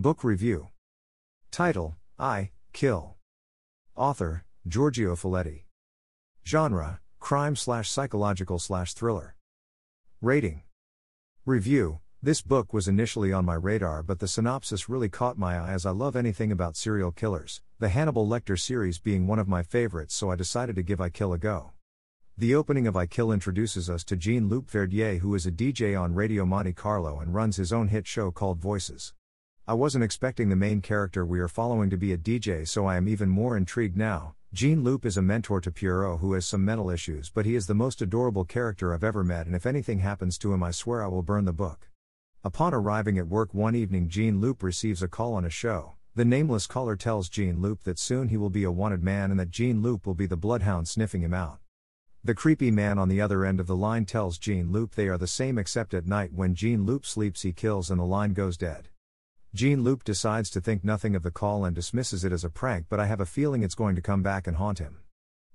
Book Review Title I Kill. Author Giorgio Faletti. Genre Crime slash psychological slash thriller. Rating Review This book was initially on my radar, but the synopsis really caught my eye as I love anything about serial killers, the Hannibal Lecter series being one of my favorites, so I decided to give I Kill a go. The opening of I Kill introduces us to Jean Luc Verdier, who is a DJ on Radio Monte Carlo and runs his own hit show called Voices. I wasn't expecting the main character we are following to be a DJ, so I am even more intrigued now. Jean Luc is a mentor to Pierrot who has some mental issues, but he is the most adorable character I've ever met, and if anything happens to him, I swear I will burn the book. Upon arriving at work one evening, Jean Luc receives a call on a show. The nameless caller tells Jean Luc that soon he will be a wanted man and that Jean Luc will be the bloodhound sniffing him out. The creepy man on the other end of the line tells Jean Luc they are the same except at night when Jean Luc sleeps he kills and the line goes dead. Jean Luc decides to think nothing of the call and dismisses it as a prank, but I have a feeling it's going to come back and haunt him.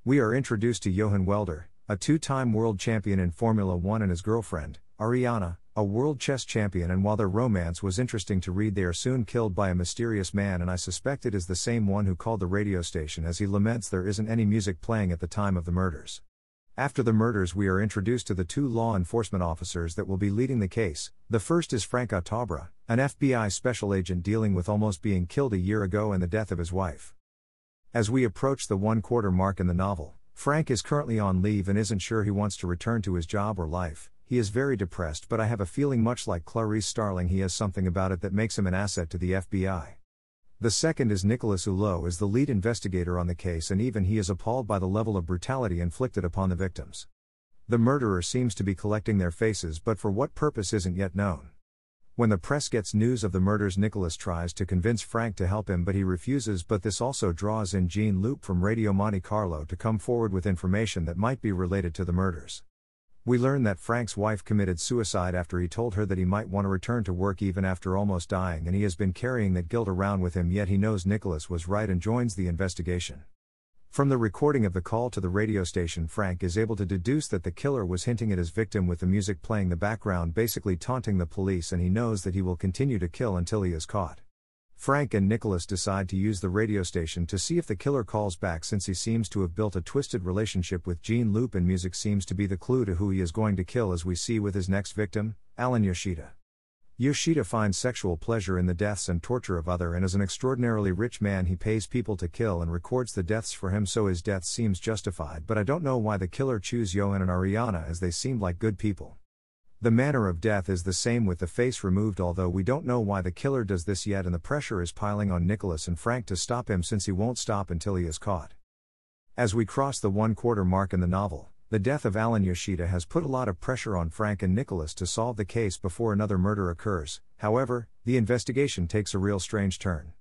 We are introduced to Johan Welder, a two time world champion in Formula One, and his girlfriend, Ariana, a world chess champion. And while their romance was interesting to read, they are soon killed by a mysterious man, and I suspect it is the same one who called the radio station as he laments there isn't any music playing at the time of the murders. After the murders, we are introduced to the two law enforcement officers that will be leading the case. The first is Frank Ottobre, an FBI special agent dealing with almost being killed a year ago and the death of his wife. As we approach the one quarter mark in the novel, Frank is currently on leave and isn't sure he wants to return to his job or life. He is very depressed, but I have a feeling much like Clarice Starling, he has something about it that makes him an asset to the FBI. The second is Nicholas Hulot is the lead investigator on the case and even he is appalled by the level of brutality inflicted upon the victims. The murderer seems to be collecting their faces but for what purpose isn't yet known. When the press gets news of the murders Nicholas tries to convince Frank to help him but he refuses but this also draws in Jean Luc from Radio Monte Carlo to come forward with information that might be related to the murders. We learn that Frank's wife committed suicide after he told her that he might want to return to work even after almost dying, and he has been carrying that guilt around with him, yet he knows Nicholas was right and joins the investigation. From the recording of the call to the radio station, Frank is able to deduce that the killer was hinting at his victim with the music playing the background, basically taunting the police, and he knows that he will continue to kill until he is caught. Frank and Nicholas decide to use the radio station to see if the killer calls back since he seems to have built a twisted relationship with Jean Luc and music seems to be the clue to who he is going to kill as we see with his next victim, Alan Yoshida. Yoshida finds sexual pleasure in the deaths and torture of other and as an extraordinarily rich man he pays people to kill and records the deaths for him so his death seems justified but I don't know why the killer choose Johan and Ariana as they seemed like good people. The manner of death is the same with the face removed, although we don't know why the killer does this yet, and the pressure is piling on Nicholas and Frank to stop him since he won't stop until he is caught. As we cross the one quarter mark in the novel, the death of Alan Yoshida has put a lot of pressure on Frank and Nicholas to solve the case before another murder occurs, however, the investigation takes a real strange turn.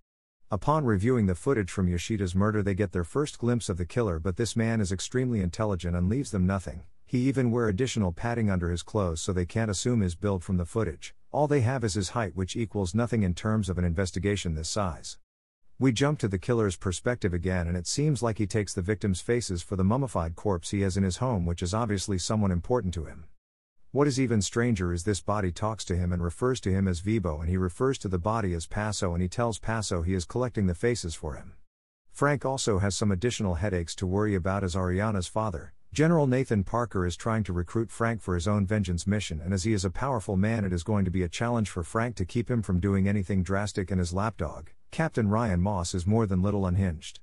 Upon reviewing the footage from Yoshida's murder, they get their first glimpse of the killer, but this man is extremely intelligent and leaves them nothing. He even wear additional padding under his clothes so they can't assume his build from the footage. All they have is his height which equals nothing in terms of an investigation this size. We jump to the killer's perspective again and it seems like he takes the victim's faces for the mummified corpse he has in his home which is obviously someone important to him. What is even stranger is this body talks to him and refers to him as Vibo and he refers to the body as Passo and he tells Passo he is collecting the faces for him. Frank also has some additional headaches to worry about as Ariana's father, General Nathan Parker is trying to recruit Frank for his own vengeance mission, and as he is a powerful man, it is going to be a challenge for Frank to keep him from doing anything drastic, and his lapdog, Captain Ryan Moss, is more than little unhinged.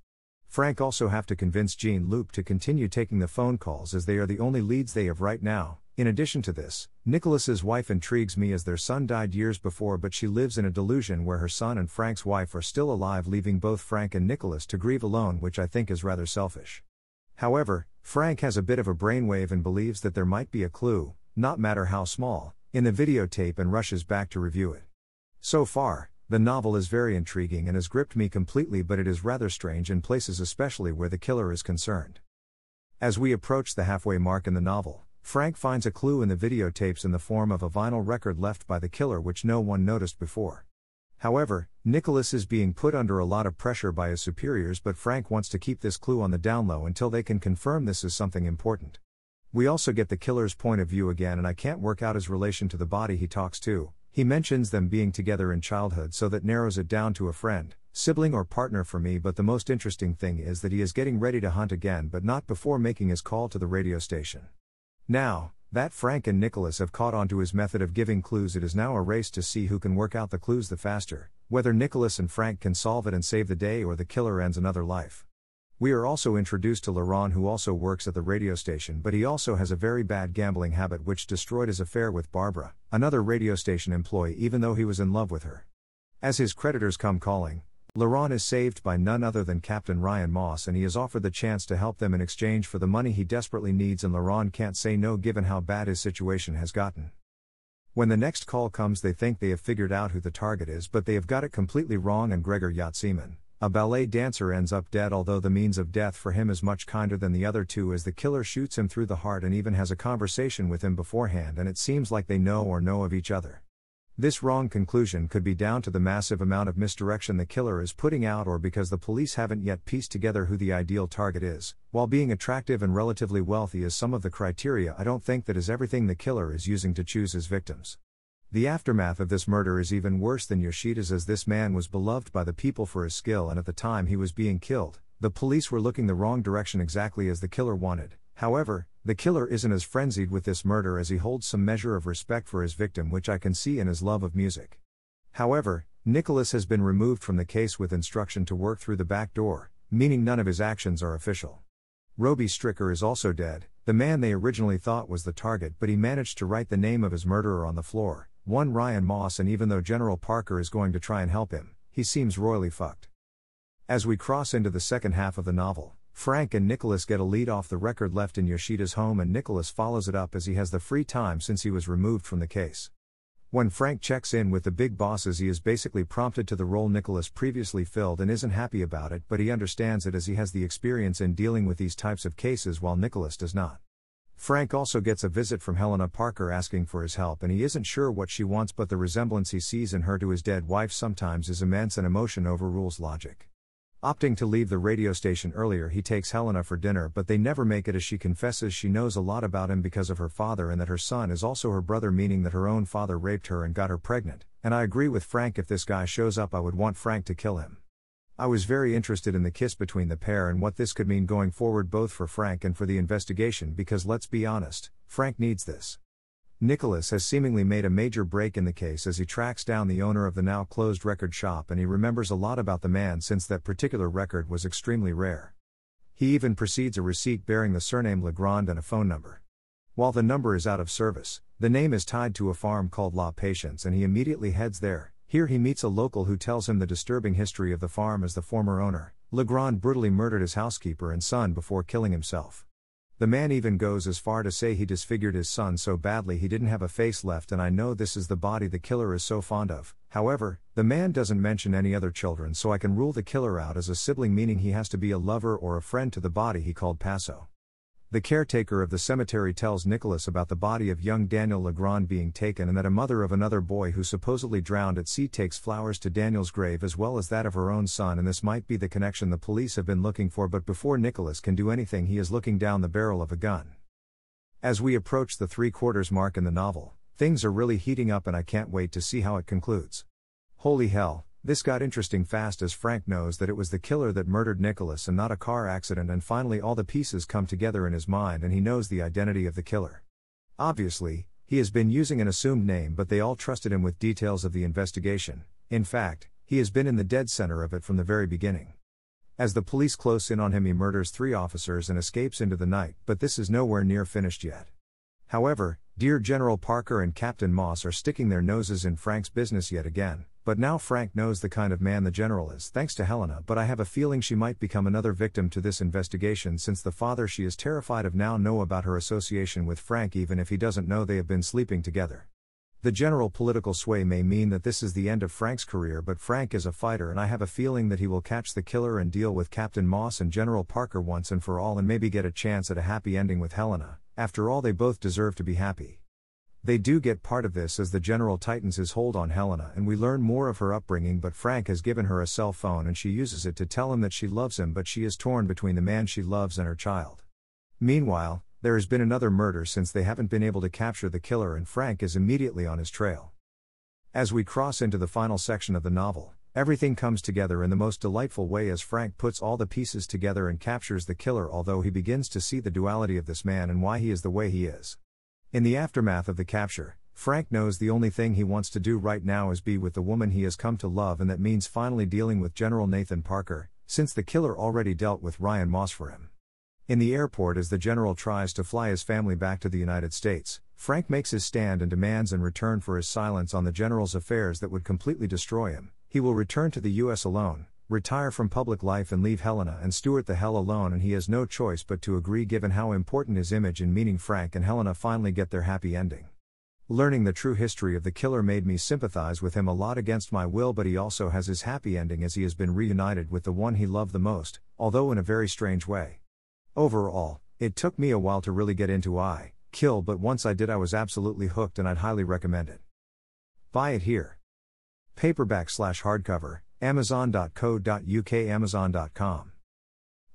Frank also have to convince Jean Luc to continue taking the phone calls as they are the only leads they have right now. In addition to this, Nicholas's wife intrigues me as their son died years before but she lives in a delusion where her son and Frank's wife are still alive leaving both Frank and Nicholas to grieve alone which I think is rather selfish. However, Frank has a bit of a brainwave and believes that there might be a clue, not matter how small, in the videotape and rushes back to review it. So far, the novel is very intriguing and has gripped me completely, but it is rather strange in places, especially where the killer is concerned. As we approach the halfway mark in the novel, Frank finds a clue in the videotapes in the form of a vinyl record left by the killer which no one noticed before. However, Nicholas is being put under a lot of pressure by his superiors, but Frank wants to keep this clue on the down low until they can confirm this is something important. We also get the killer's point of view again, and I can't work out his relation to the body he talks to. He mentions them being together in childhood so that narrows it down to a friend, sibling, or partner for me. But the most interesting thing is that he is getting ready to hunt again, but not before making his call to the radio station. Now, that Frank and Nicholas have caught on to his method of giving clues, it is now a race to see who can work out the clues the faster, whether Nicholas and Frank can solve it and save the day or the killer ends another life. We are also introduced to Laurent, who also works at the radio station, but he also has a very bad gambling habit which destroyed his affair with Barbara, another radio station employee, even though he was in love with her. As his creditors come calling, Laurent is saved by none other than Captain Ryan Moss, and he is offered the chance to help them in exchange for the money he desperately needs, and Laurent can't say no given how bad his situation has gotten. When the next call comes, they think they have figured out who the target is, but they have got it completely wrong, and Gregor Yatsiman, a ballet dancer ends up dead, although the means of death for him is much kinder than the other two, as the killer shoots him through the heart and even has a conversation with him beforehand, and it seems like they know or know of each other. This wrong conclusion could be down to the massive amount of misdirection the killer is putting out, or because the police haven't yet pieced together who the ideal target is. While being attractive and relatively wealthy is some of the criteria, I don't think that is everything the killer is using to choose his victims. The aftermath of this murder is even worse than Yoshida's as this man was beloved by the people for his skill and at the time he was being killed, the police were looking the wrong direction exactly as the killer wanted. However, the killer isn't as frenzied with this murder as he holds some measure of respect for his victim, which I can see in his love of music. However, Nicholas has been removed from the case with instruction to work through the back door, meaning none of his actions are official. Roby Stricker is also dead, the man they originally thought was the target, but he managed to write the name of his murderer on the floor, one Ryan Moss, and even though General Parker is going to try and help him, he seems royally fucked. As we cross into the second half of the novel, Frank and Nicholas get a lead off the record left in Yoshida's home, and Nicholas follows it up as he has the free time since he was removed from the case. When Frank checks in with the big bosses, he is basically prompted to the role Nicholas previously filled and isn't happy about it, but he understands it as he has the experience in dealing with these types of cases while Nicholas does not. Frank also gets a visit from Helena Parker asking for his help, and he isn't sure what she wants, but the resemblance he sees in her to his dead wife sometimes is immense and emotion overrules logic. Opting to leave the radio station earlier, he takes Helena for dinner, but they never make it as she confesses she knows a lot about him because of her father and that her son is also her brother, meaning that her own father raped her and got her pregnant. And I agree with Frank if this guy shows up, I would want Frank to kill him. I was very interested in the kiss between the pair and what this could mean going forward both for Frank and for the investigation because let's be honest, Frank needs this. Nicholas has seemingly made a major break in the case as he tracks down the owner of the now closed record shop and he remembers a lot about the man since that particular record was extremely rare. He even precedes a receipt bearing the surname Legrand and a phone number. While the number is out of service, the name is tied to a farm called La Patience and he immediately heads there, here he meets a local who tells him the disturbing history of the farm as the former owner, Legrand brutally murdered his housekeeper and son before killing himself. The man even goes as far to say he disfigured his son so badly he didn't have a face left, and I know this is the body the killer is so fond of. However, the man doesn't mention any other children, so I can rule the killer out as a sibling, meaning he has to be a lover or a friend to the body he called Paso. The caretaker of the cemetery tells Nicholas about the body of young Daniel Legrand being taken and that a mother of another boy who supposedly drowned at sea takes flowers to Daniel's grave as well as that of her own son, and this might be the connection the police have been looking for. But before Nicholas can do anything, he is looking down the barrel of a gun. As we approach the three quarters mark in the novel, things are really heating up, and I can't wait to see how it concludes. Holy hell, this got interesting fast as Frank knows that it was the killer that murdered Nicholas and not a car accident, and finally all the pieces come together in his mind and he knows the identity of the killer. Obviously, he has been using an assumed name, but they all trusted him with details of the investigation. In fact, he has been in the dead center of it from the very beginning. As the police close in on him, he murders three officers and escapes into the night, but this is nowhere near finished yet. However, dear General Parker and Captain Moss are sticking their noses in Frank's business yet again, but now Frank knows the kind of man the general is, thanks to Helena. But I have a feeling she might become another victim to this investigation since the father she is terrified of now know about her association with Frank, even if he doesn't know they have been sleeping together. The general political sway may mean that this is the end of Frank's career, but Frank is a fighter, and I have a feeling that he will catch the killer and deal with Captain Moss and General Parker once and for all, and maybe get a chance at a happy ending with Helena. After all, they both deserve to be happy. They do get part of this as the general tightens his hold on Helena and we learn more of her upbringing, but Frank has given her a cell phone and she uses it to tell him that she loves him, but she is torn between the man she loves and her child. Meanwhile, there has been another murder since they haven't been able to capture the killer, and Frank is immediately on his trail. As we cross into the final section of the novel, everything comes together in the most delightful way as Frank puts all the pieces together and captures the killer, although he begins to see the duality of this man and why he is the way he is. In the aftermath of the capture, Frank knows the only thing he wants to do right now is be with the woman he has come to love, and that means finally dealing with General Nathan Parker, since the killer already dealt with Ryan Moss for him. In the airport, as the general tries to fly his family back to the United States, Frank makes his stand and demands in return for his silence on the general's affairs that would completely destroy him, he will return to the U.S. alone, retire from public life and leave Helena and Stuart the hell alone, and he has no choice but to agree given how important his image and meaning Frank and Helena finally get their happy ending. Learning the true history of the killer made me sympathize with him a lot against my will, but he also has his happy ending as he has been reunited with the one he loved the most, although in a very strange way. Overall, it took me a while to really get into I, Kill, but once I did, I was absolutely hooked and I'd highly recommend it. Buy it here. Paperback slash hardcover, amazon.co.uk, amazon.com.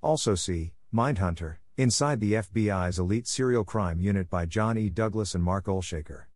Also see Mindhunter, Inside the FBI's Elite Serial Crime Unit by John E. Douglas and Mark Olshaker.